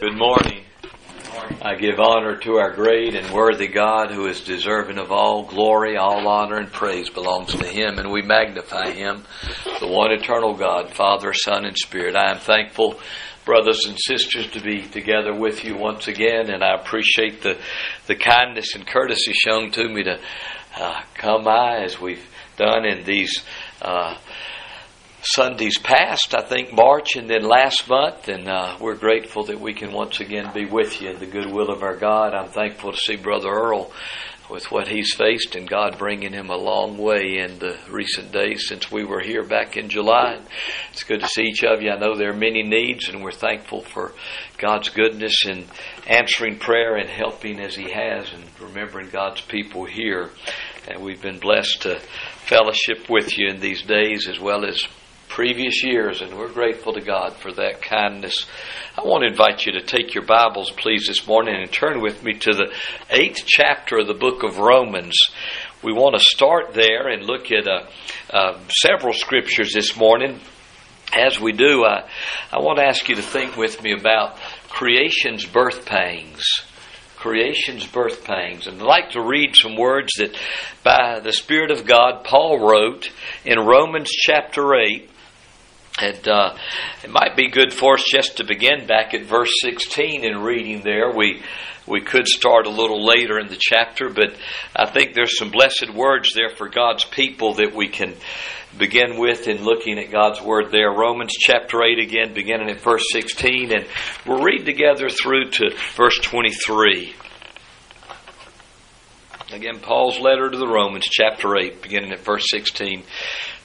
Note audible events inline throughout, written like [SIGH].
Good morning. I give honor to our great and worthy God who is deserving of all glory, all honor, and praise belongs to Him, and we magnify Him, the one eternal God, Father, Son, and Spirit. I am thankful, brothers and sisters, to be together with you once again, and I appreciate the, the kindness and courtesy shown to me to uh, come by as we've done in these. Uh, Sundays past, I think March and then last month, and uh, we're grateful that we can once again be with you in the goodwill of our God. I'm thankful to see Brother Earl with what he's faced and God bringing him a long way in the recent days since we were here back in July. It's good to see each of you. I know there are many needs, and we're thankful for God's goodness in answering prayer and helping as He has and remembering God's people here. And we've been blessed to fellowship with you in these days as well as previous years, and we're grateful to God for that kindness. I want to invite you to take your Bibles, please, this morning and turn with me to the eighth chapter of the book of Romans. We want to start there and look at uh, uh, several scriptures this morning. As we do, I, I want to ask you to think with me about creation's birth pangs creation's birth pangs. And I'd like to read some words that by the Spirit of God Paul wrote in Romans chapter 8, and uh, it might be good for us just to begin back at verse 16 in reading there. We we could start a little later in the chapter, but I think there's some blessed words there for God's people that we can begin with in looking at God's Word there. Romans chapter 8 again, beginning at verse 16, and we'll read together through to verse 23. Again, Paul's letter to the Romans, chapter 8, beginning at verse 16.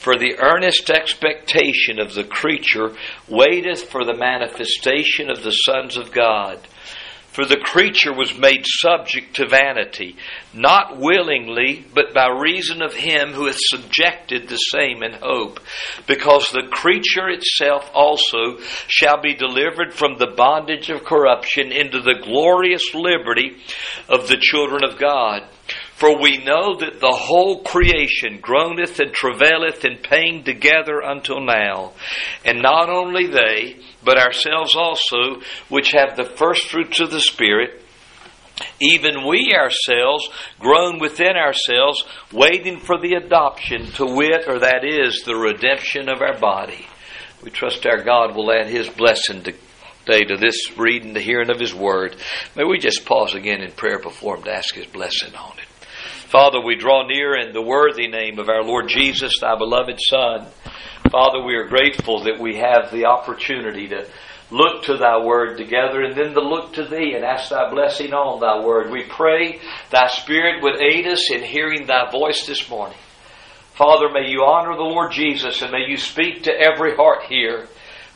For the earnest expectation of the creature waiteth for the manifestation of the sons of God. For the creature was made subject to vanity, not willingly, but by reason of him who hath subjected the same in hope, because the creature itself also shall be delivered from the bondage of corruption into the glorious liberty of the children of God. For we know that the whole creation groaneth and travaileth in pain together until now. And not only they, but ourselves also, which have the first fruits of the Spirit, even we ourselves groan within ourselves, waiting for the adoption, to wit, or that is, the redemption of our body. We trust our God will add His blessing today to this reading, the hearing of His Word. May we just pause again in prayer before Him to ask His blessing on it. Father, we draw near in the worthy name of our Lord Jesus, thy beloved Son. Father, we are grateful that we have the opportunity to look to thy word together and then to look to thee and ask thy blessing on thy word. We pray thy spirit would aid us in hearing thy voice this morning. Father, may you honor the Lord Jesus and may you speak to every heart here.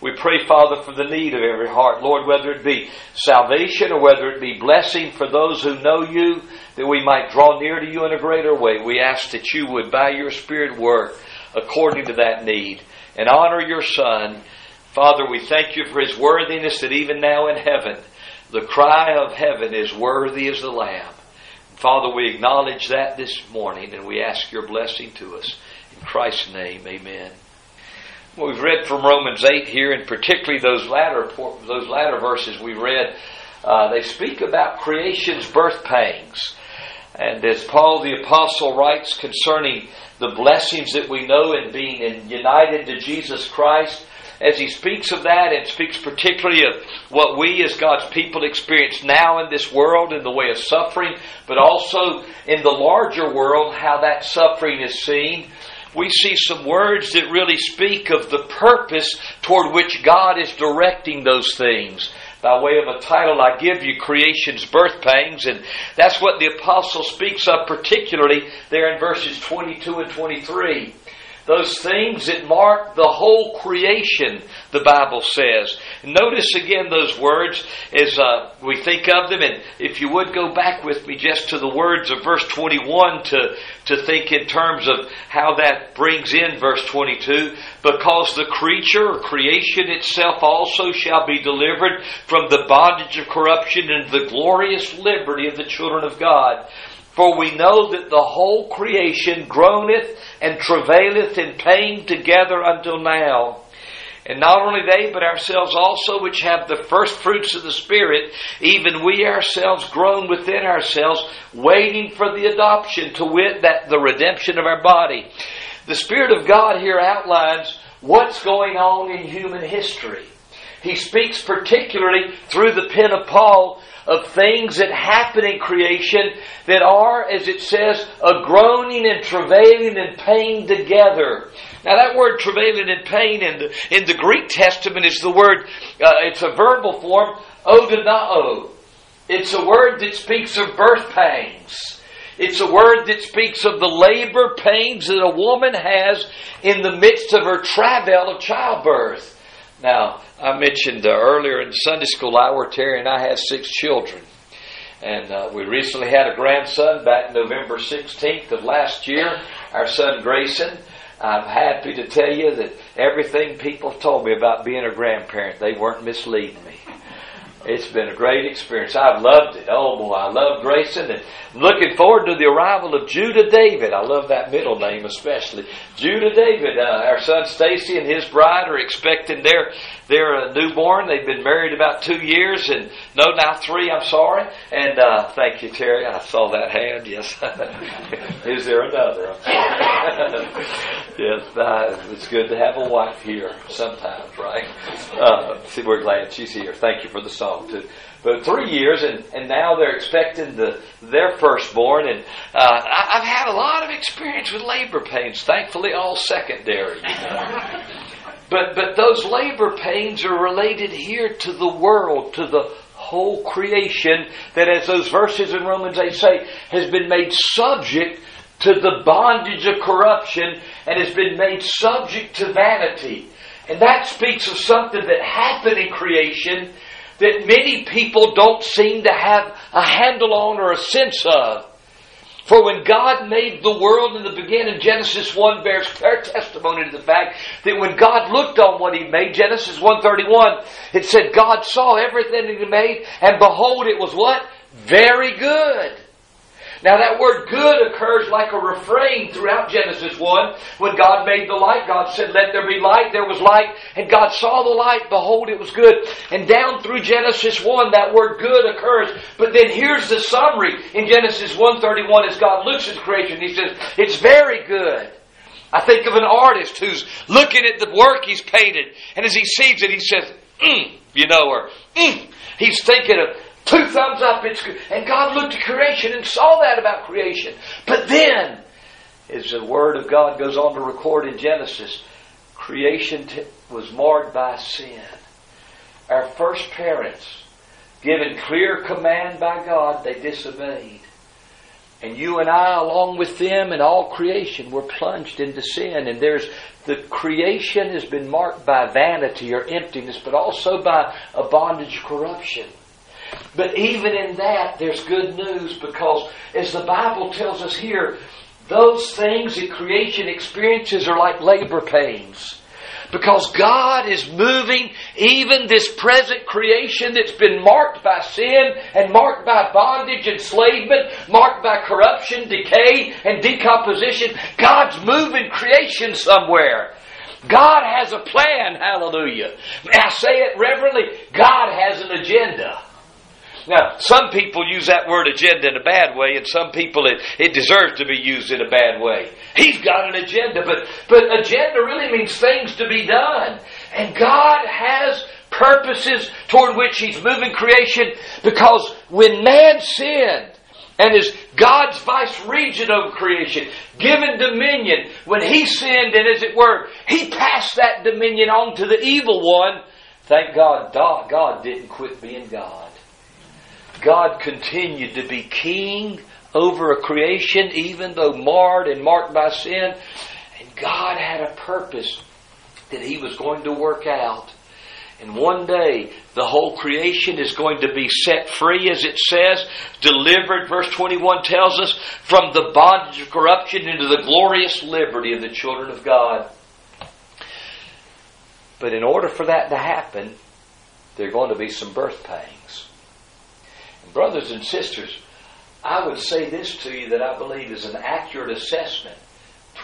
We pray, Father, for the need of every heart. Lord, whether it be salvation or whether it be blessing for those who know you, that we might draw near to you in a greater way. We ask that you would, by your Spirit, work according to that need and honor your Son. Father, we thank you for his worthiness that even now in heaven, the cry of heaven is worthy as the Lamb. Father, we acknowledge that this morning and we ask your blessing to us. In Christ's name, amen. We've read from Romans 8 here, and particularly those latter, those latter verses we read, uh, they speak about creation's birth pangs. And as Paul the Apostle writes concerning the blessings that we know in being united to Jesus Christ, as he speaks of that and speaks particularly of what we as God's people experience now in this world in the way of suffering, but also in the larger world, how that suffering is seen we see some words that really speak of the purpose toward which God is directing those things. By way of a title, I give you Creation's Birth Pangs, and that's what the Apostle speaks of particularly there in verses 22 and 23. those things that mark the whole creation, the Bible says. Notice again those words as uh, we think of them, and if you would go back with me just to the words of verse 21 to, to think in terms of how that brings in verse 22. Because the creature or creation itself also shall be delivered from the bondage of corruption into the glorious liberty of the children of God. For we know that the whole creation groaneth and travaileth in pain together until now. And not only they, but ourselves also, which have the first fruits of the Spirit, even we ourselves groan within ourselves, waiting for the adoption, to wit, that the redemption of our body. The Spirit of God here outlines what's going on in human history. He speaks particularly through the pen of Paul of things that happen in creation that are, as it says, a groaning and travailing and pain together. Now that word travailing and pain in the, in the Greek Testament is the word, uh, it's a verbal form, odonao. It's a word that speaks of birth pangs. It's a word that speaks of the labor pains that a woman has in the midst of her travail of childbirth. Now, I mentioned uh, earlier in Sunday school hour, Terry and I have six children. And uh, we recently had a grandson back November 16th of last year, our son Grayson. I'm happy to tell you that everything people told me about being a grandparent, they weren't misleading me. It's been a great experience. I've loved it. Oh boy, I love Grayson and looking forward to the arrival of Judah David. I love that middle name especially. Judah David, uh, our son Stacy and his bride are expecting their they're a newborn. They've been married about two years, and no, now three. I'm sorry. And uh, thank you, Terry. I saw that hand. Yes. [LAUGHS] Is there another? [LAUGHS] yes. Uh, it's good to have a wife here sometimes, right? Uh, see, we're glad she's here. Thank you for the song too. But three years, and, and now they're expecting the their firstborn. And uh, I, I've had a lot of experience with labor pains. Thankfully, all secondary. You know? [LAUGHS] But, but those labor pains are related here to the world, to the whole creation, that as those verses in Romans 8 say, has been made subject to the bondage of corruption and has been made subject to vanity. And that speaks of something that happened in creation that many people don't seem to have a handle on or a sense of. For when God made the world in the beginning, Genesis 1 bears clear testimony to the fact that when God looked on what He made, Genesis 1.31, it said God saw everything that He made, and behold, it was what? Very good. Now that word good occurs like a refrain throughout Genesis 1. When God made the light, God said, let there be light. There was light. And God saw the light. Behold, it was good. And down through Genesis 1, that word good occurs. But then here's the summary in Genesis 1.31 as God looks at creation. He says, it's very good. I think of an artist who's looking at the work he's painted. And as he sees it, he says, mm, you know, or mm. He's thinking of Two thumbs up, it's good. And God looked at creation and saw that about creation. But then, as the Word of God goes on to record in Genesis, creation t- was marred by sin. Our first parents, given clear command by God, they disobeyed. And you and I, along with them and all creation, were plunged into sin. And there's the creation has been marked by vanity or emptiness, but also by a bondage corruption. But even in that, there's good news because, as the Bible tells us here, those things that creation experiences are like labor pains. Because God is moving even this present creation that's been marked by sin and marked by bondage, enslavement, marked by corruption, decay, and decomposition. God's moving creation somewhere. God has a plan, hallelujah. I say it reverently, God has an agenda. Now, some people use that word agenda in a bad way, and some people it, it deserves to be used in a bad way. He's got an agenda, but, but agenda really means things to be done. And God has purposes toward which He's moving creation because when man sinned, and is God's vice regent over creation, given dominion. When he sinned, and as it were, he passed that dominion on to the evil one. Thank God, God didn't quit being God. God continued to be king over a creation, even though marred and marked by sin. And God had a purpose that He was going to work out. And one day, the whole creation is going to be set free, as it says, delivered, verse 21 tells us, from the bondage of corruption into the glorious liberty of the children of God. But in order for that to happen, there are going to be some birth pangs. Brothers and sisters, I would say this to you that I believe is an accurate assessment.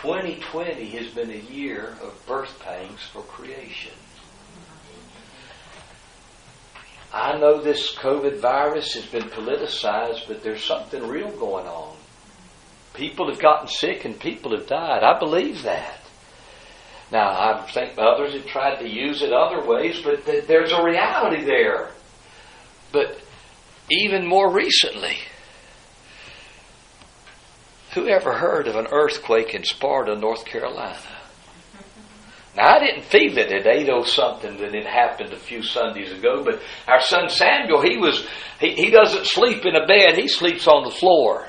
2020 has been a year of birth pangs for creation. I know this COVID virus has been politicized, but there's something real going on. People have gotten sick and people have died. I believe that. Now, I think others have tried to use it other ways, but th- there's a reality there. But even more recently, who ever heard of an earthquake in Sparta, North Carolina? Now, I didn't feel it at 80 something that it happened a few Sundays ago, but our son Samuel, he was, he, he doesn't sleep in a bed, he sleeps on the floor.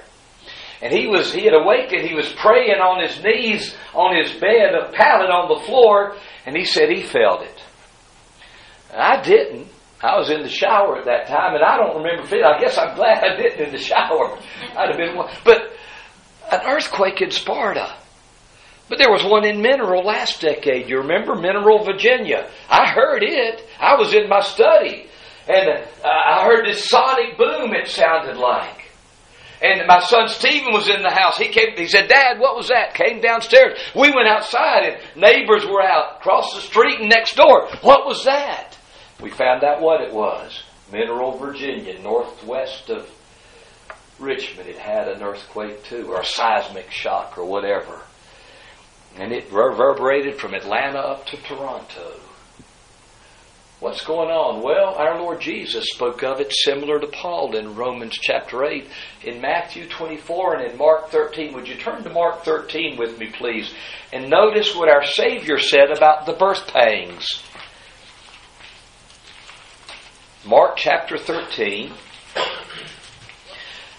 And he was, he had awakened, he was praying on his knees on his bed, a pallet on the floor, and he said he felt it. I didn't. I was in the shower at that time, and I don't remember feeling. I guess I'm glad I didn't in the shower. [LAUGHS] I'd have been one. But an earthquake in Sparta. But there was one in Mineral last decade. You remember Mineral, Virginia? I heard it. I was in my study, and uh, I heard this sonic boom. It sounded like. And my son Stephen was in the house. He came. He said, "Dad, what was that?" Came downstairs. We went outside, and neighbors were out across the street and next door. What was that? We found out what it was. Mineral, Virginia, northwest of Richmond. It had an earthquake too, or a seismic shock, or whatever, and it reverberated from Atlanta up to Toronto. What's going on? Well, our Lord Jesus spoke of it similar to Paul in Romans chapter 8, in Matthew 24, and in Mark 13. Would you turn to Mark 13 with me, please? And notice what our Savior said about the birth pangs. Mark chapter 13.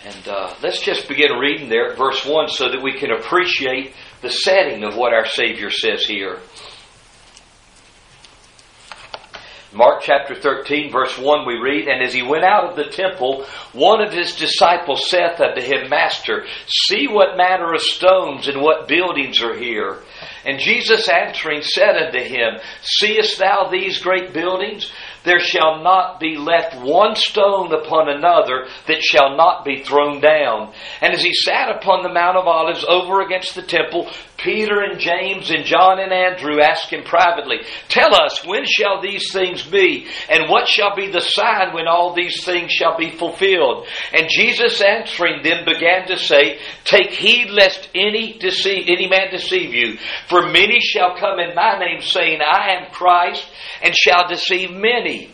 And uh, let's just begin reading there at verse 1 so that we can appreciate the setting of what our Savior says here. Mark chapter 13, verse 1, we read, And as he went out of the temple, one of his disciples saith unto him, Master, see what manner of stones and what buildings are here. And Jesus answering said unto him, Seest thou these great buildings? There shall not be left one stone upon another that shall not be thrown down. And as he sat upon the Mount of Olives over against the temple, Peter and James and John and Andrew asked him privately, Tell us, when shall these things be? And what shall be the sign when all these things shall be fulfilled? And Jesus answering them began to say, Take heed lest any deceive, any man deceive you. For many shall come in my name, saying, I am Christ, and shall deceive many.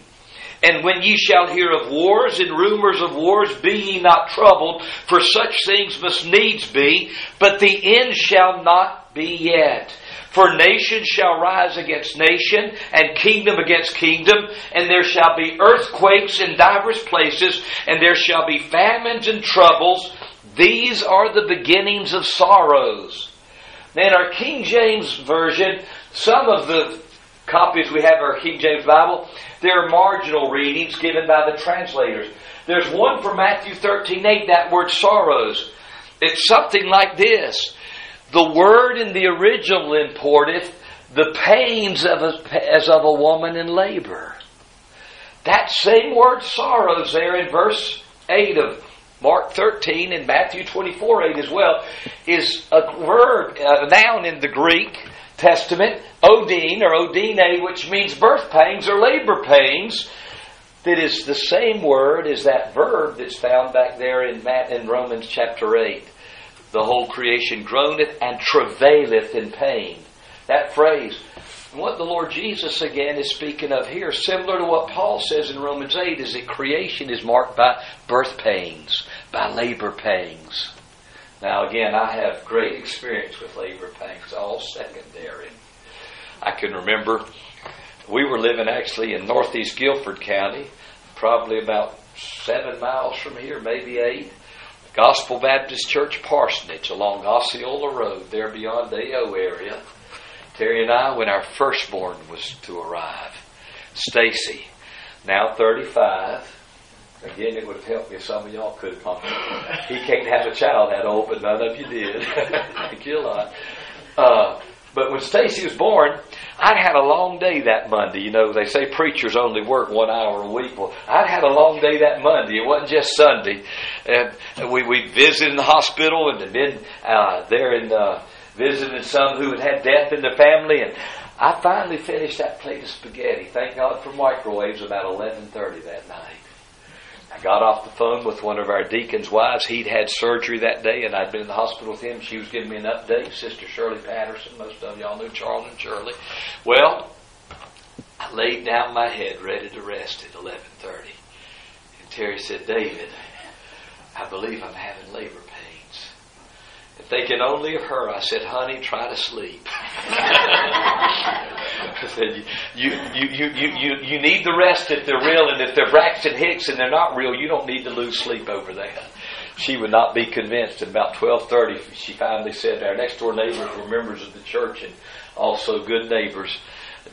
And when ye shall hear of wars and rumors of wars, be ye not troubled, for such things must needs be, but the end shall not be yet. For nation shall rise against nation, and kingdom against kingdom, and there shall be earthquakes in divers places, and there shall be famines and troubles. These are the beginnings of sorrows. In our King James Version, some of the copies we have of our King James Bible, there are marginal readings given by the translators. There's one from Matthew 13 8, that word sorrows. It's something like this The word in the original importeth the pains of a, as of a woman in labor. That same word sorrows there in verse 8 of Mark 13 and Matthew 24 8 as well is a word, a noun in the Greek Testament, Odin or odine, which means birth pains or labor pains, that is the same word as that verb that's found back there in, in Romans chapter 8. The whole creation groaneth and travaileth in pain. That phrase, what the Lord Jesus again is speaking of here, similar to what Paul says in Romans 8, is that creation is marked by birth pains, by labor pains. Now, again, I have great experience with labor pains, all secondary. I can remember we were living actually in northeast Guilford County, probably about seven miles from here, maybe eight. Gospel Baptist Church Parsonage along Osceola Road, there beyond the AO area. Terry and I, when our firstborn was to arrive, Stacy, now 35. Again, it would have helped me if some of y'all could have come. He can't have a child that old, but none of you did. [LAUGHS] Thank you a lot. Uh, but when Stacy was born, I'd had a long day that Monday. You know, they say preachers only work one hour a week. Well, I'd had a long day that Monday. It wasn't just Sunday. And we, we visited in the hospital and been uh, there and uh, visited some who had had death in their family. And I finally finished that plate of spaghetti. Thank God for microwaves about 11.30 that night. I got off the phone with one of our deacons' wives. He'd had surgery that day, and I'd been in the hospital with him. She was giving me an update. Sister Shirley Patterson. Most of y'all knew Charles and Shirley. Well, I laid down my head, ready to rest at 11:30, and Terry said, "David, I believe I'm having labor pains." And thinking only of her, I said, "Honey, try to sleep." [LAUGHS] [LAUGHS] [LAUGHS] Said, you, you, you, you, you, you need the rest if they're real, and if they're Braxton Hicks and they're not real, you don't need to lose sleep over that. She would not be convinced. At about 12.30, she finally said, our next door neighbors were members of the church and also good neighbors.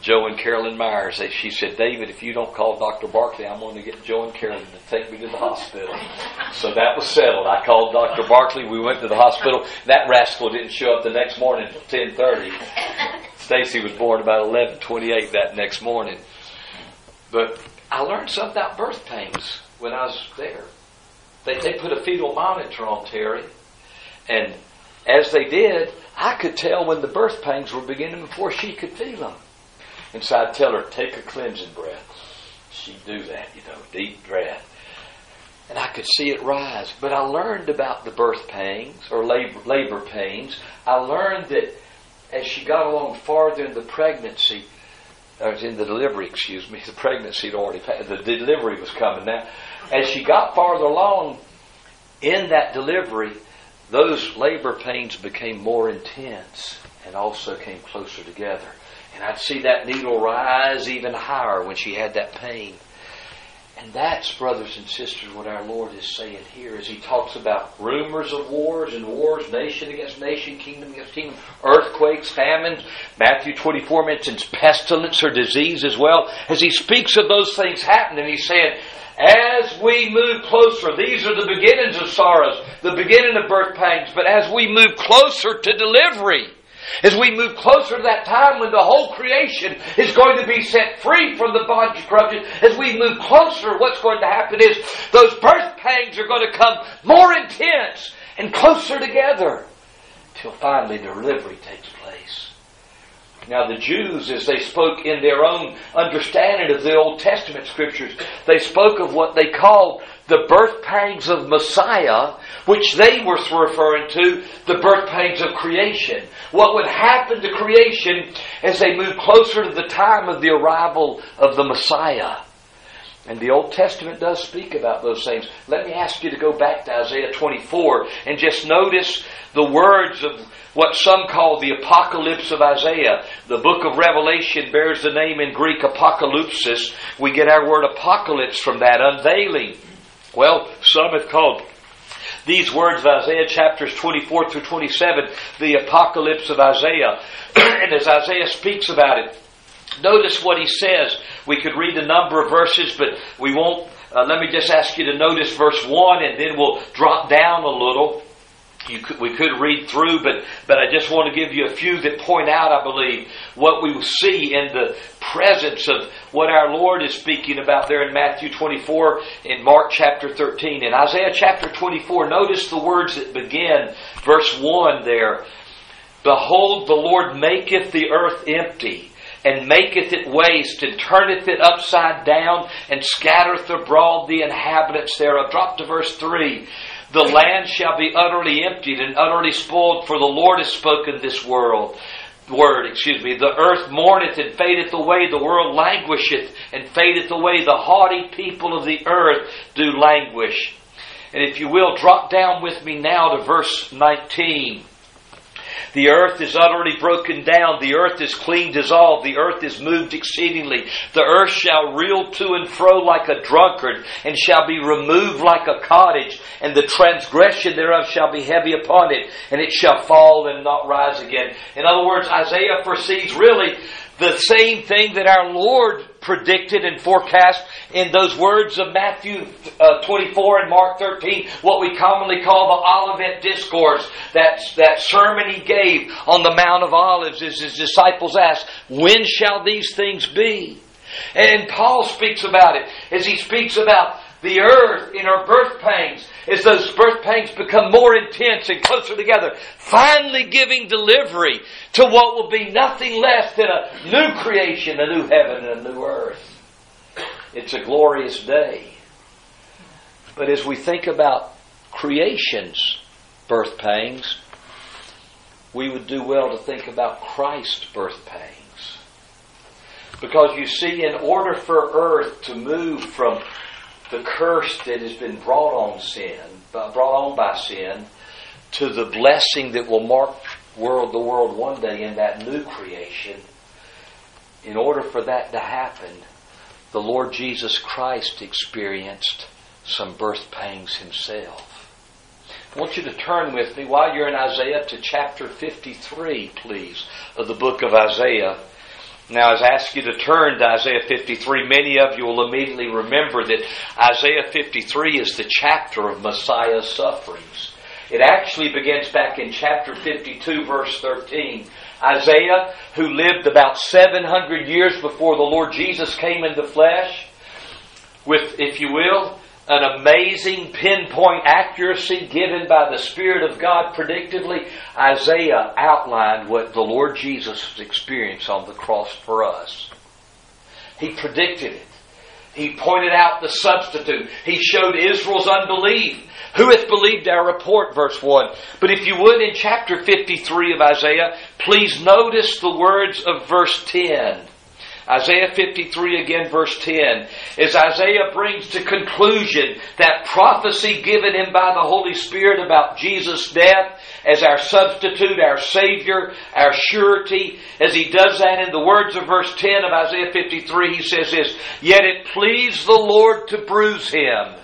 Joe and Carolyn Myers. She said, David, if you don't call Dr. Barkley, I'm going to get Joe and Carolyn to take me to the hospital. So that was settled. I called Dr. Barkley. We went to the hospital. That rascal didn't show up the next morning until 10.30. Stacy was born about 11:28 that next morning. But I learned something about birth pains when I was there. They, they put a fetal monitor on Terry, and as they did, I could tell when the birth pains were beginning before she could feel them. And so I'd tell her, take a cleansing breath. She'd do that, you know, deep breath. And I could see it rise. But I learned about the birth pains or labor, labor pains. I learned that as she got along farther in the pregnancy, or in the delivery, excuse me, [LAUGHS] the pregnancy had already passed, the delivery was coming now. As she got farther along in that delivery, those labor pains became more intense and also came closer together. And I'd see that needle rise even higher when she had that pain. And that's, brothers and sisters, what our Lord is saying here as He talks about rumors of wars and wars, nation against nation, kingdom against kingdom, earthquakes, famines. Matthew 24 mentions pestilence or disease as well. As He speaks of those things happening, He's saying, as we move closer, these are the beginnings of sorrows, the beginning of birth pangs, but as we move closer to delivery, as we move closer to that time when the whole creation is going to be set free from the bondage of corruption, as we move closer, what's going to happen is those birth pangs are going to come more intense and closer together till finally delivery takes place. Now, the Jews, as they spoke in their own understanding of the Old Testament scriptures, they spoke of what they called the birth pangs of Messiah, which they were referring to the birth pangs of creation. What would happen to creation as they moved closer to the time of the arrival of the Messiah. And the Old Testament does speak about those things. Let me ask you to go back to Isaiah 24 and just notice the words of what some call the Apocalypse of Isaiah. The book of Revelation bears the name in Greek apocalypsis. We get our word apocalypse from that, unveiling. Well, some have called these words of Isaiah chapters 24 through 27 the apocalypse of Isaiah. [CLEARS THROAT] and as Isaiah speaks about it, notice what he says. We could read a number of verses, but we won't. Uh, let me just ask you to notice verse 1 and then we'll drop down a little could, we could read through, but, but I just want to give you a few that point out, I believe, what we will see in the presence of what our Lord is speaking about there in Matthew 24, in Mark chapter 13. In Isaiah chapter 24, notice the words that begin, verse 1 there. Behold, the Lord maketh the earth empty and maketh it waste, and turneth it upside down, and scattereth abroad the inhabitants thereof. Drop to verse 3. The land shall be utterly emptied and utterly spoiled, for the Lord has spoken this world. Word, excuse me. The earth mourneth and fadeth away. The world languisheth and fadeth away. The haughty people of the earth do languish. And if you will, drop down with me now to verse 19. The earth is utterly broken down. The earth is clean dissolved. The earth is moved exceedingly. The earth shall reel to and fro like a drunkard, and shall be removed like a cottage, and the transgression thereof shall be heavy upon it, and it shall fall and not rise again. In other words, Isaiah foresees really the same thing that our Lord predicted and forecast in those words of Matthew uh, 24 and Mark 13, what we commonly call the Olivet Discourse, that, that sermon he gave on the Mount of Olives as his disciples asked, When shall these things be? And Paul speaks about it as he speaks about the earth in her birth pangs, as those birth pangs become more intense and closer together, finally giving delivery to what will be nothing less than a new creation, a new heaven, and a new earth. It's a glorious day. But as we think about creation's birth pangs, we would do well to think about Christ's birth pangs. Because you see, in order for earth to move from the curse that has been brought on sin, brought on by sin, to the blessing that will mark world the world one day in that new creation, in order for that to happen, the Lord Jesus Christ experienced some birth pangs himself. I want you to turn with me while you're in Isaiah to chapter 53, please, of the book of Isaiah. Now, as I ask you to turn to Isaiah 53, many of you will immediately remember that Isaiah 53 is the chapter of Messiah's sufferings. It actually begins back in chapter 52, verse 13. Isaiah, who lived about 700 years before the Lord Jesus came into flesh, with, if you will, an amazing pinpoint accuracy given by the Spirit of God predictively, Isaiah outlined what the Lord Jesus experienced on the cross for us. He predicted it. He pointed out the substitute. He showed Israel's unbelief. Who hath believed our report? Verse 1. But if you would, in chapter 53 of Isaiah, please notice the words of verse 10. Isaiah 53 again, verse 10, as Isaiah brings to conclusion that prophecy given him by the Holy Spirit about Jesus' death as our substitute, our Savior, our surety. As he does that in the words of verse 10 of Isaiah 53, he says this, Yet it pleased the Lord to bruise him.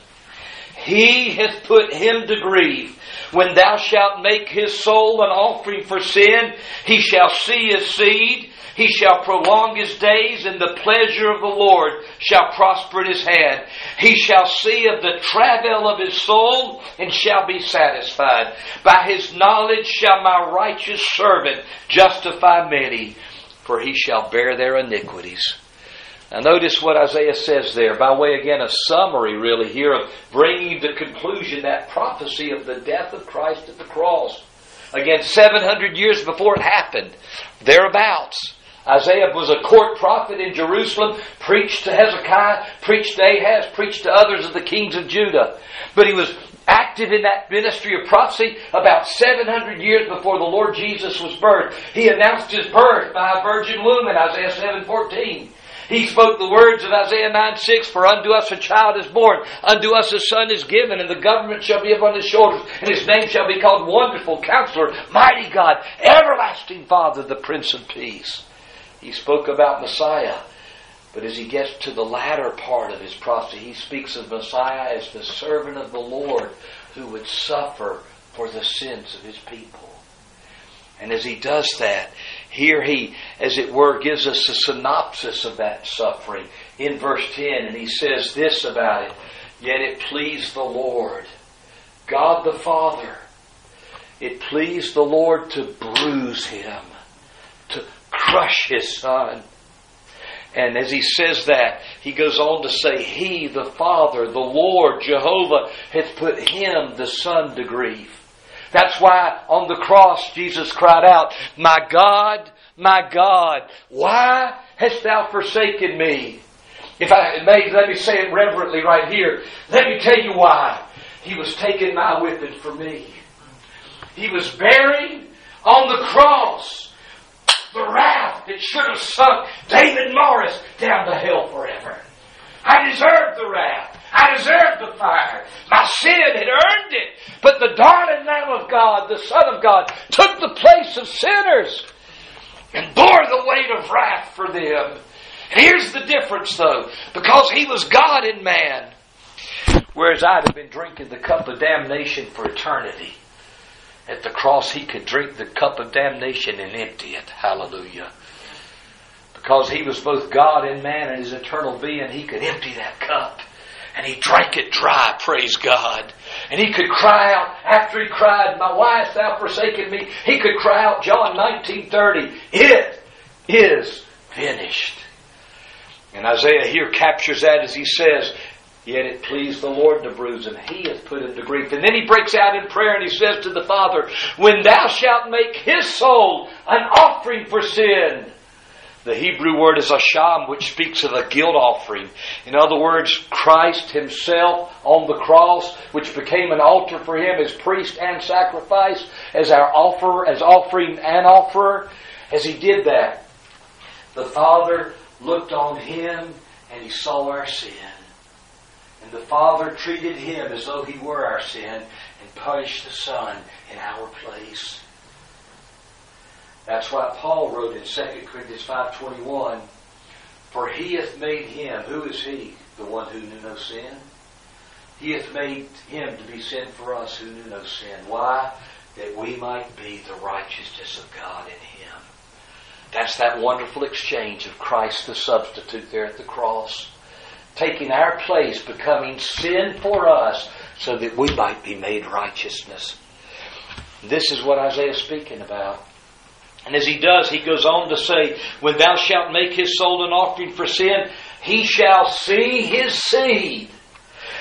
He hath put him to grief. When thou shalt make his soul an offering for sin, he shall see his seed he shall prolong his days, and the pleasure of the Lord shall prosper in his hand. He shall see of the travail of his soul, and shall be satisfied. By his knowledge shall my righteous servant justify many, for he shall bear their iniquities. Now, notice what Isaiah says there, by way again a summary, really, here of bringing to conclusion that prophecy of the death of Christ at the cross. Again, 700 years before it happened, thereabouts. Isaiah was a court prophet in Jerusalem, preached to Hezekiah, preached to Ahaz, preached to others of the kings of Judah. But he was active in that ministry of prophecy about 700 years before the Lord Jesus was birthed. He announced his birth by a virgin womb in Isaiah 7:14. He spoke the words of Isaiah 9 6 For unto us a child is born, unto us a son is given, and the government shall be upon his shoulders, and his name shall be called Wonderful Counselor, Mighty God, Everlasting Father, the Prince of Peace. He spoke about Messiah. But as he gets to the latter part of his prophecy, he speaks of Messiah as the servant of the Lord who would suffer for the sins of his people. And as he does that, here he, as it were, gives us a synopsis of that suffering in verse 10, and he says this about it Yet it pleased the Lord, God the Father, it pleased the Lord to bruise him crush his son. And as he says that, he goes on to say, He, the Father, the Lord, Jehovah, hath put him, the Son, to grief. That's why on the cross Jesus cried out, My God, my God, why hast thou forsaken me? If I may, let me say it reverently right here. Let me tell you why. He was taking my whipping for me. He was buried on the cross the wrath that should have sunk David Morris down to hell forever. I deserved the wrath. I deserved the fire. My sin had earned it. But the darling Lamb of God, the Son of God, took the place of sinners and bore the weight of wrath for them. And here's the difference, though, because he was God in man, whereas I'd have been drinking the cup of damnation for eternity. At the cross, he could drink the cup of damnation and empty it. Hallelujah. Because he was both God and man and his eternal being, he could empty that cup. And he drank it dry, praise God. And he could cry out, after he cried, My wife, thou forsaken me, he could cry out, John 19.30, It is finished. And Isaiah here captures that as he says, Yet it pleased the Lord to bruise him. He hath put him to grief. And then he breaks out in prayer and he says to the Father, When thou shalt make his soul an offering for sin, the Hebrew word is asham, which speaks of a guilt offering. In other words, Christ Himself on the cross, which became an altar for Him as priest and sacrifice, as our offer, as offering and offerer. As He did that, the Father looked on Him and He saw our sin. The Father treated Him as though He were our sin and punished the Son in our place. That's why Paul wrote in 2 Corinthians 5.21, For he hath made him, who is he? The one who knew no sin? He hath made him to be sin for us who knew no sin. Why? That we might be the righteousness of God in him. That's that wonderful exchange of Christ the substitute there at the cross. Taking our place, becoming sin for us, so that we might be made righteousness. This is what Isaiah is speaking about. And as he does, he goes on to say, When thou shalt make his soul an offering for sin, he shall see his seed.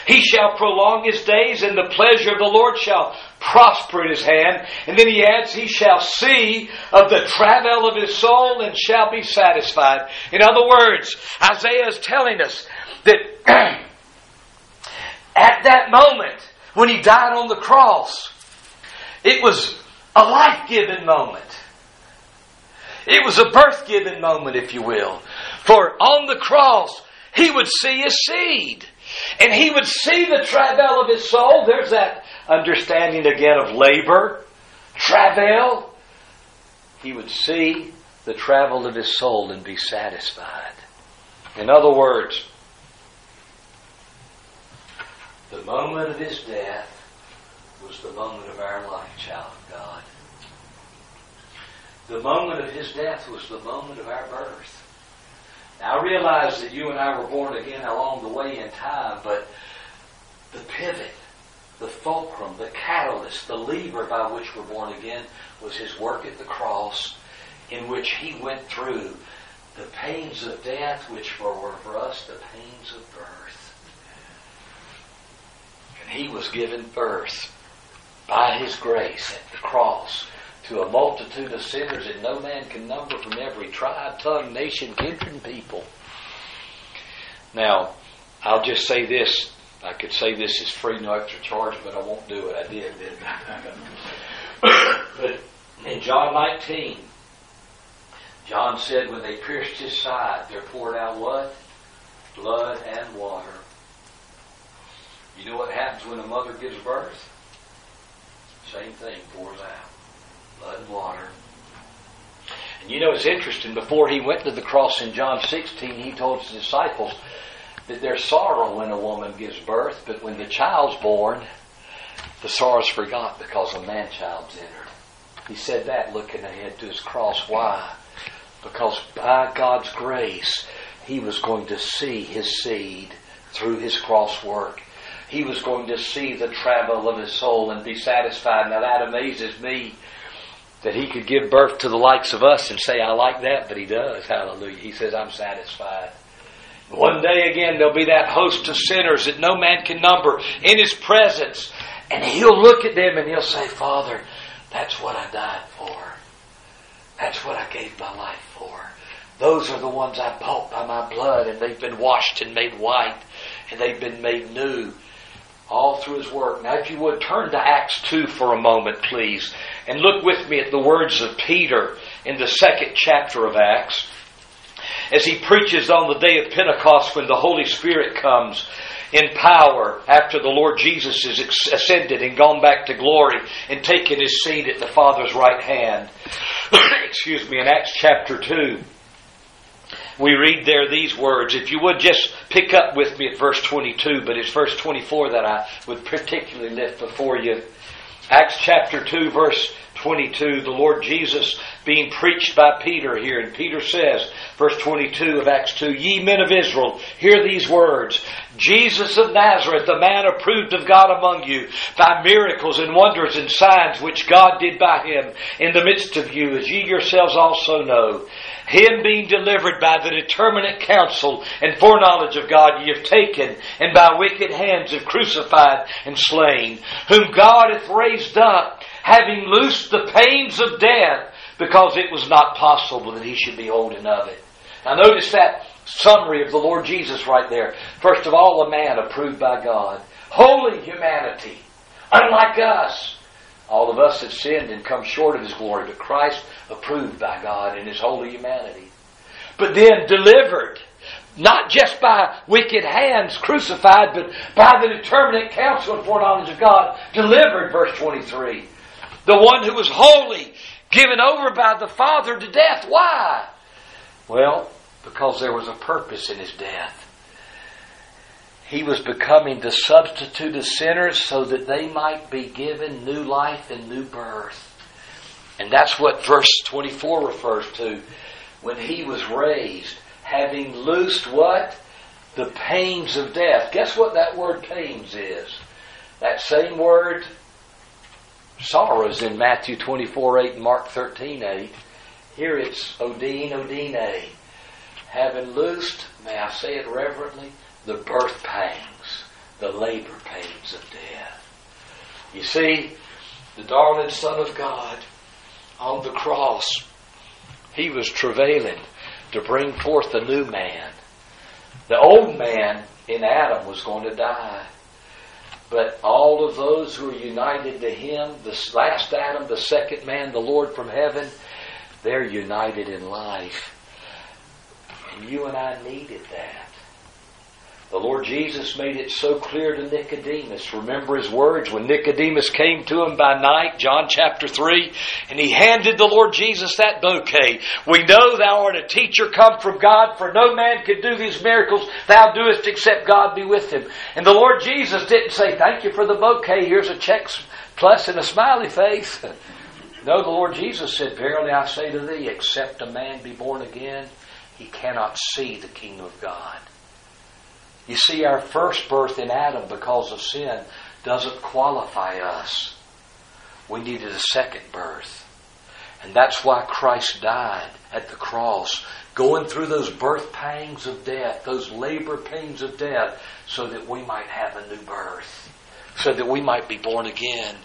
He shall prolong his days, and the pleasure of the Lord shall prosper in his hand. And then he adds, He shall see of the travail of his soul and shall be satisfied. In other words, Isaiah is telling us that [CLEARS THROAT] at that moment, when he died on the cross, it was a life giving moment. It was a birth giving moment, if you will. For on the cross, he would see his seed. And he would see the travail of his soul. There's that understanding again of labor, travail. He would see the travel of his soul and be satisfied. In other words, the moment of his death was the moment of our life, child of God. The moment of his death was the moment of our birth. Now, I realize that you and I were born again along the way in time, but the pivot, the fulcrum, the catalyst, the lever by which we're born again was his work at the cross, in which he went through the pains of death, which were for us the pains of birth. And he was given birth by his grace at the cross to a multitude of sinners that no man can number from every tribe, tongue, nation, kindred, and people. Now, I'll just say this. I could say this is free, no extra charge, but I won't do it. I did, [LAUGHS] but in John 19, John said, when they pierced his side, there poured out what? Blood and water. You know what happens when a mother gives birth? Same thing pours out blood and water. And you know, it's interesting. Before he went to the cross in John 16, he told his disciples that there's sorrow when a woman gives birth, but when the child's born, the sorrow's forgot because a man child's entered. He said that looking ahead to his cross. Why? Because by God's grace, he was going to see his seed through his cross work. He was going to see the travel of his soul and be satisfied. Now that amazes me that he could give birth to the likes of us and say, I like that, but he does. Hallelujah. He says, I'm satisfied. One day again, there'll be that host of sinners that no man can number in his presence. And he'll look at them and he'll say, Father, that's what I died for. That's what I gave my life for. Those are the ones I bought by my blood, and they've been washed and made white, and they've been made new all through his work. Now, if you would, turn to Acts 2 for a moment, please, and look with me at the words of Peter in the second chapter of Acts. As he preaches on the day of Pentecost when the Holy Spirit comes, in power after the Lord Jesus is ascended and gone back to glory and taken his seat at the Father's right hand. [COUGHS] Excuse me, in Acts chapter 2, we read there these words. If you would just pick up with me at verse 22, but it's verse 24 that I would particularly lift before you. Acts chapter 2, verse 22, the Lord Jesus being preached by Peter here. And Peter says, verse 22 of Acts 2, Ye men of Israel, hear these words. Jesus of Nazareth, the man approved of God among you, by miracles and wonders and signs which God did by him in the midst of you, as ye yourselves also know. Him being delivered by the determinate counsel and foreknowledge of God ye have taken, and by wicked hands have crucified and slain, whom God hath raised up, having loosed the pains of death, because it was not possible that he should be holding of it. Now notice that summary of the Lord Jesus right there. First of all, a man approved by God. Holy humanity, unlike us. All of us have sinned and come short of His glory, but Christ approved by God in His holy humanity. But then delivered, not just by wicked hands crucified, but by the determinate counsel and foreknowledge of God, delivered, verse 23. The one who was holy, given over by the Father to death. Why? Well, because there was a purpose in His death. He was becoming the substitute of sinners so that they might be given new life and new birth. And that's what verse 24 refers to. When he was raised, having loosed what? The pains of death. Guess what that word pains is? That same word, sorrows in Matthew 24 8 and Mark 13 8. Here it's Odine, Odine. Having loosed, may I say it reverently, the birth pangs, the labor pains of death. You see, the darling Son of God on the cross, he was travailing to bring forth a new man. The old man in Adam was going to die. But all of those who are united to him, the last Adam, the second man, the Lord from heaven, they're united in life. And you and I needed that. The Lord Jesus made it so clear to Nicodemus. Remember his words when Nicodemus came to him by night, John chapter 3, and he handed the Lord Jesus that bouquet. We know thou art a teacher come from God, for no man could do these miracles thou doest except God be with him. And the Lord Jesus didn't say, Thank you for the bouquet, here's a check plus and a smiley face. [LAUGHS] No, the Lord Jesus said, Verily I say to thee, except a man be born again, he cannot see the kingdom of God. You see, our first birth in Adam because of sin doesn't qualify us. We needed a second birth. And that's why Christ died at the cross, going through those birth pangs of death, those labor pains of death, so that we might have a new birth, so that we might be born again.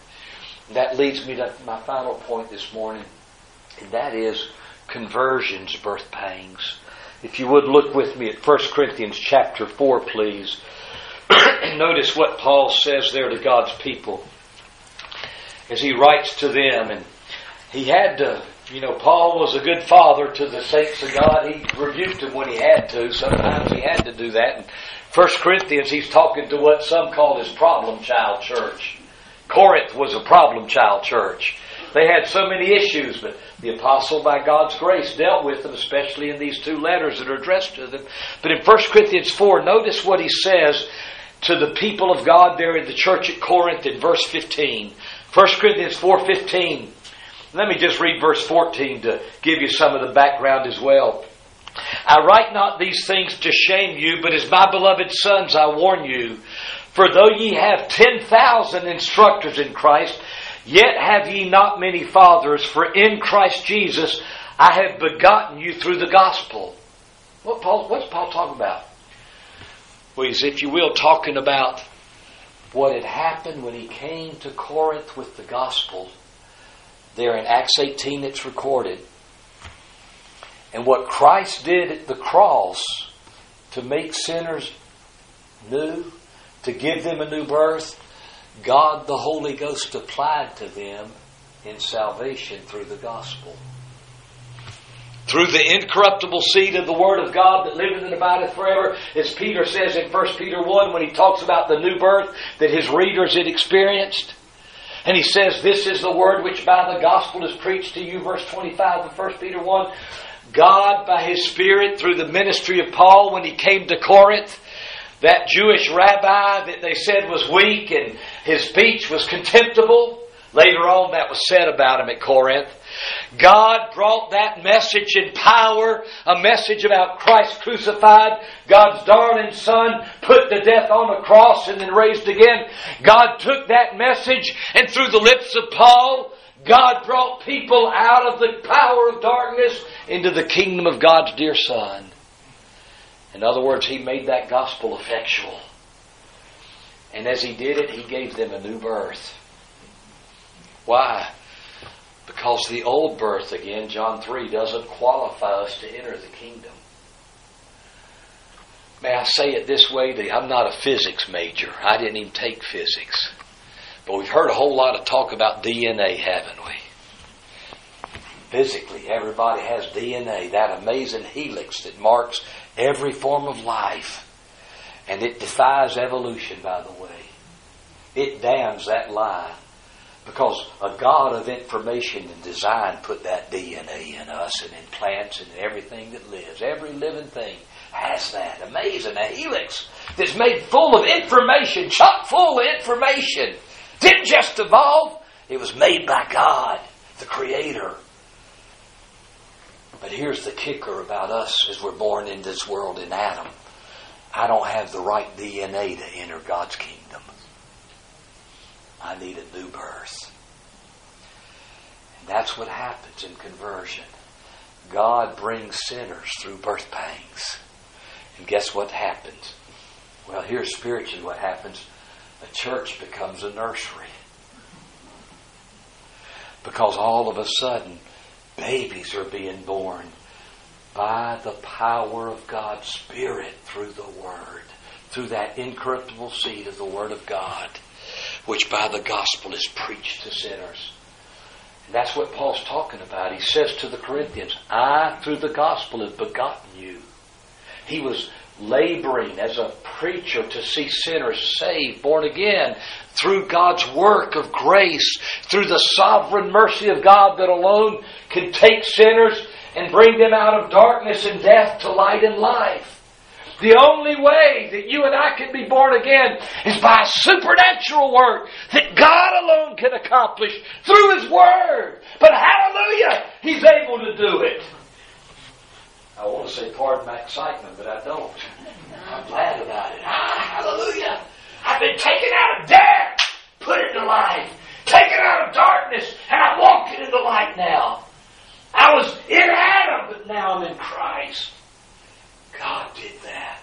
That leads me to my final point this morning, and that is conversion's birth pangs. If you would look with me at 1 Corinthians chapter 4, please. [CLEARS THROAT] notice what Paul says there to God's people as he writes to them. And he had to, you know, Paul was a good father to the saints of God. He rebuked them when he had to. Sometimes he had to do that. In 1 Corinthians, he's talking to what some call his problem child church. Corinth was a problem child church. They had so many issues, but the apostle, by God's grace, dealt with them, especially in these two letters that are addressed to them. But in 1 Corinthians 4, notice what he says to the people of God there in the church at Corinth in verse 15. 1 Corinthians 4.15. Let me just read verse 14 to give you some of the background as well. I write not these things to shame you, but as my beloved sons I warn you. For though ye have 10,000 instructors in Christ, Yet have ye not many fathers, for in Christ Jesus I have begotten you through the gospel. What Paul, what's Paul talking about? Well, he's, if you will, talking about what had happened when he came to Corinth with the gospel. There in Acts 18, it's recorded. And what Christ did at the cross to make sinners new, to give them a new birth, God the Holy Ghost applied to them in salvation through the gospel. through the incorruptible seed of the Word of God that liveth and abideth forever, as Peter says in 1 Peter 1 when he talks about the new birth that his readers had experienced. And he says, This is the word which by the gospel is preached to you, verse 25 of 1 Peter 1. God, by his Spirit, through the ministry of Paul when he came to Corinth, that Jewish rabbi that they said was weak and his speech was contemptible, later on that was said about him at Corinth. God brought that message in power, a message about Christ crucified, God's darling Son put to death on a cross and then raised again. God took that message and through the lips of Paul, God brought people out of the power of darkness into the kingdom of God's dear Son. In other words, He made that gospel effectual. And as He did it, He gave them a new birth. Why? Because the old birth, again, John 3, doesn't qualify us to enter the kingdom. May I say it this way? I'm not a physics major. I didn't even take physics. But we've heard a whole lot of talk about DNA, haven't we? Physically, everybody has DNA, that amazing helix that marks every form of life. And it defies evolution, by the way. It damns that lie because a God of information and design put that DNA in us and in plants and everything that lives. Every living thing has that. Amazing. A helix that's made full of information, chock full of information. Didn't just evolve, it was made by God, the Creator. But here's the kicker about us as we're born in this world in Adam. I don't have the right DNA to enter God's kingdom. I need a new birth. And that's what happens in conversion. God brings sinners through birth pangs. And guess what happens? Well, here's spiritually what happens. A church becomes a nursery. Because all of a sudden, babies are being born by the power of God's Spirit through the Word, through that incorruptible seed of the Word of God which by the gospel is preached to sinners. And that's what Paul's talking about. He says to the Corinthians, I, through the gospel, have begotten you. He was laboring as a preacher to see sinners saved, born again, through God's work of grace, through the sovereign mercy of God that alone can take sinners and bring them out of darkness and death to light and life. The only way that you and I can be born again is by a supernatural work that God alone can accomplish through His Word. But hallelujah, He's able to do it. I want to say pardon my excitement, but I don't. I'm glad about it. Ah, hallelujah. I've been taken out of death, put into life, taken out of darkness, and I'm walking in the light now. I was in Adam, but now I'm in Christ. God did that.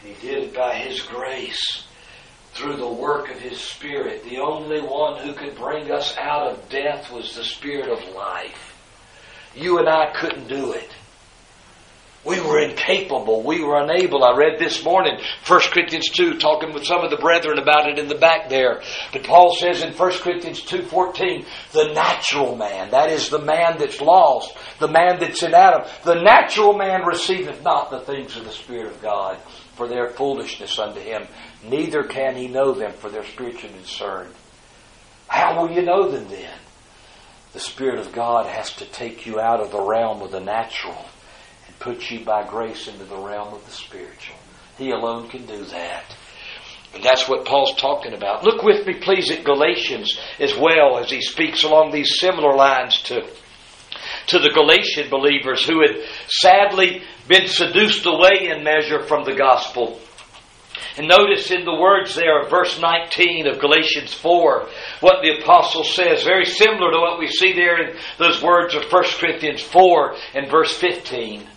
And He did it by His grace through the work of His Spirit. The only one who could bring us out of death was the Spirit of life. You and I couldn't do it. We were incapable. We were unable. I read this morning 1 Corinthians 2, talking with some of the brethren about it in the back there. But Paul says in 1 Corinthians 2.14, the natural man, that is the man that's lost, the man that's in Adam, the natural man receiveth not the things of the Spirit of God, for their foolishness unto him. Neither can he know them, for they're spiritually discerned. How will you know them then? The Spirit of God has to take you out of the realm of the natural and put you by grace into the realm of the spiritual. He alone can do that. And that's what Paul's talking about. Look with me, please, at Galatians as well as he speaks along these similar lines to, to the Galatian believers who had sadly been seduced away in measure from the gospel. And notice in the words there of verse 19 of Galatians 4 what the apostle says, very similar to what we see there in those words of 1 Corinthians 4 and verse 15.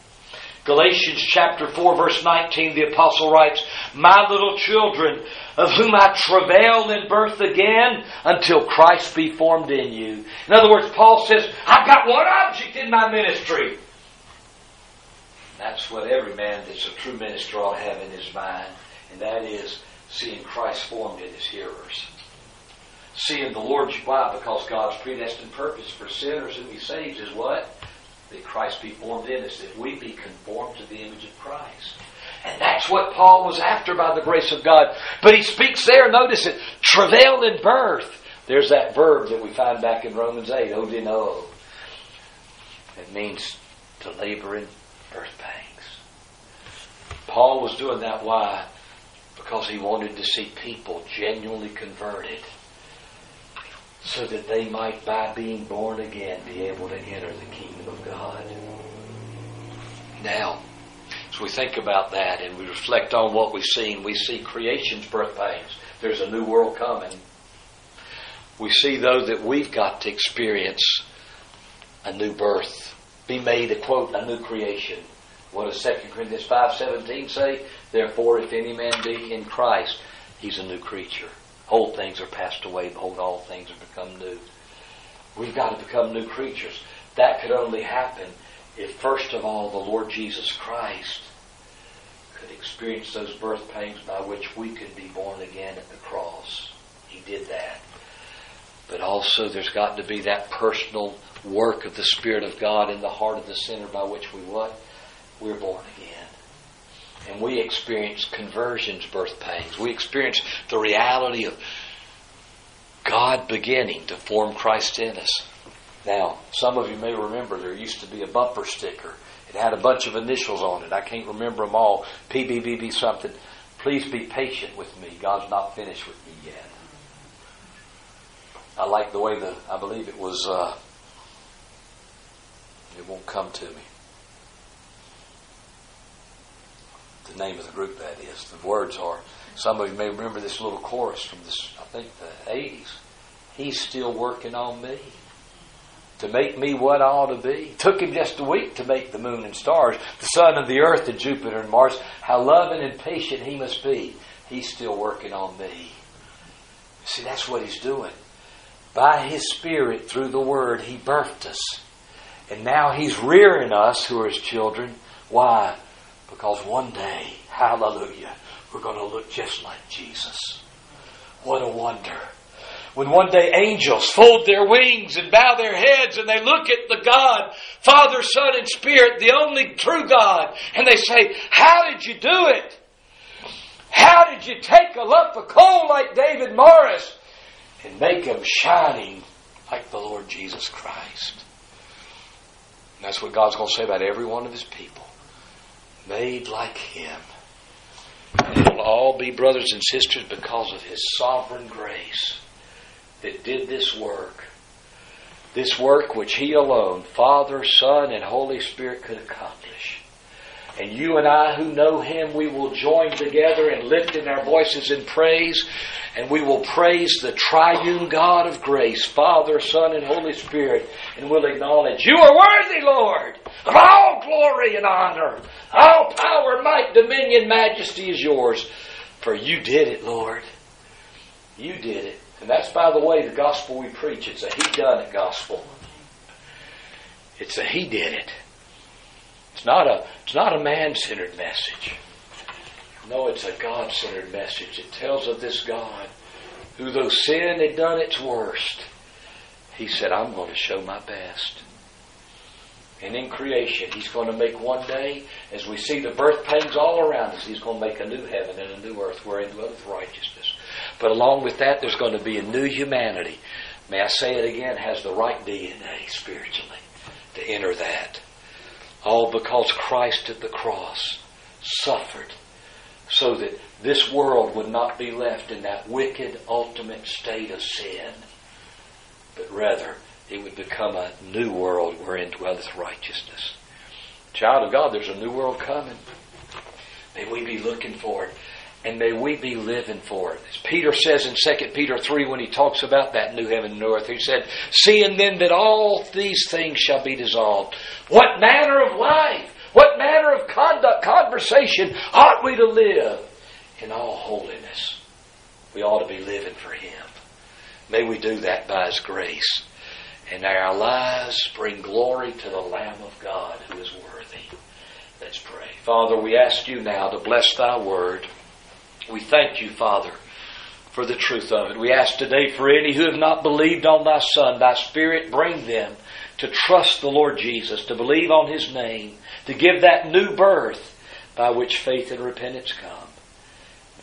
Galatians chapter 4 verse 19, the apostle writes, My little children, of whom I travail in birth again until Christ be formed in you. In other words, Paul says, I've got one object in my ministry. That's what every man that's a true minister ought to have in his mind, and that is seeing Christ formed in his hearers. Seeing the Lord, why? Because God's predestined purpose for sinners whom he saves is what? that Christ be formed in us, that we be conformed to the image of Christ. And that's what Paul was after by the grace of God. But he speaks there, notice it, travail in birth. There's that verb that we find back in Romans 8, odino. It means to labor in birth pangs. Paul was doing that. Why? Because he wanted to see people genuinely converted so that they might, by being born again, be able to enter the kingdom of God. Now, as we think about that and we reflect on what we've seen, we see creation's birth pains. There's a new world coming. We see, though, that we've got to experience a new birth, be made a quote, a new creation. What does 2 Corinthians 5.17 say? Therefore, if any man be in Christ, he's a new creature. Old things are passed away, behold, all things have become new. We've got to become new creatures. That could only happen if, first of all, the Lord Jesus Christ could experience those birth pains by which we could be born again at the cross. He did that. But also, there's got to be that personal work of the Spirit of God in the heart of the sinner by which we what? We're born again. And we experience conversions, birth pains. We experience the reality of God beginning to form Christ in us. Now, some of you may remember there used to be a bumper sticker. It had a bunch of initials on it. I can't remember them all. PBBB something. Please be patient with me. God's not finished with me yet. I like the way the, I believe it was, uh, it won't come to me. The name of the group that is. The words are, some of you may remember this little chorus from this, I think the 80s. He's still working on me to make me what I ought to be. Took him just a week to make the moon and stars, the sun and the earth and Jupiter and Mars. How loving and patient he must be. He's still working on me. See, that's what he's doing. By his Spirit, through the Word, he birthed us. And now he's rearing us who are his children. Why? Because one day, hallelujah, we're going to look just like Jesus. What a wonder when one day angels fold their wings and bow their heads and they look at the God, Father, Son, and Spirit, the only true God, and they say, How did you do it? How did you take a lump of coal like David Morris and make him shining like the Lord Jesus Christ? And that's what God's going to say about every one of his people. Made like him. And it will all be brothers and sisters because of his sovereign grace that did this work. This work which He alone, Father, Son, and Holy Spirit could accomplish. And you and I who know Him, we will join together and lift in our voices in praise, and we will praise the triune God of grace, Father, Son, and Holy Spirit, and we'll acknowledge, You are worthy, Lord, of all glory and honor. All power, might, dominion, majesty is yours. For you did it, Lord. You did it. And that's, by the way, the gospel we preach. It's a He done it gospel. It's a He did it. It's not a, it's not a man centered message. No, it's a God centered message. It tells of this God who, though sin had done its worst, He said, I'm going to show my best. And in creation, He's going to make one day, as we see the birth pains all around us, He's going to make a new heaven and a new earth wherein dwelleth righteousness. But along with that, there's going to be a new humanity. May I say it again? Has the right DNA spiritually to enter that. All because Christ at the cross suffered so that this world would not be left in that wicked ultimate state of sin, but rather it would become a new world wherein dwelleth righteousness. Child of God, there's a new world coming. May we be looking for it and may we be living for it. As Peter says in 2 Peter 3 when he talks about that new heaven and new earth, he said, Seeing then that all these things shall be dissolved, what manner of life, what manner of conduct, conversation ought we to live in all holiness? We ought to be living for Him. May we do that by His grace. And our lives bring glory to the Lamb of God who is worthy. Let's pray. Father, we ask you now to bless thy word. We thank you, Father, for the truth of it. We ask today for any who have not believed on thy Son, thy Spirit, bring them to trust the Lord Jesus, to believe on His name, to give that new birth by which faith and repentance come.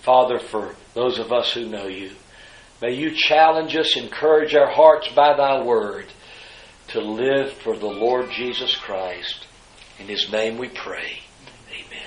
Father, for those of us who know you, may you challenge us, encourage our hearts by thy word to live for the Lord Jesus Christ. In his name we pray. Amen.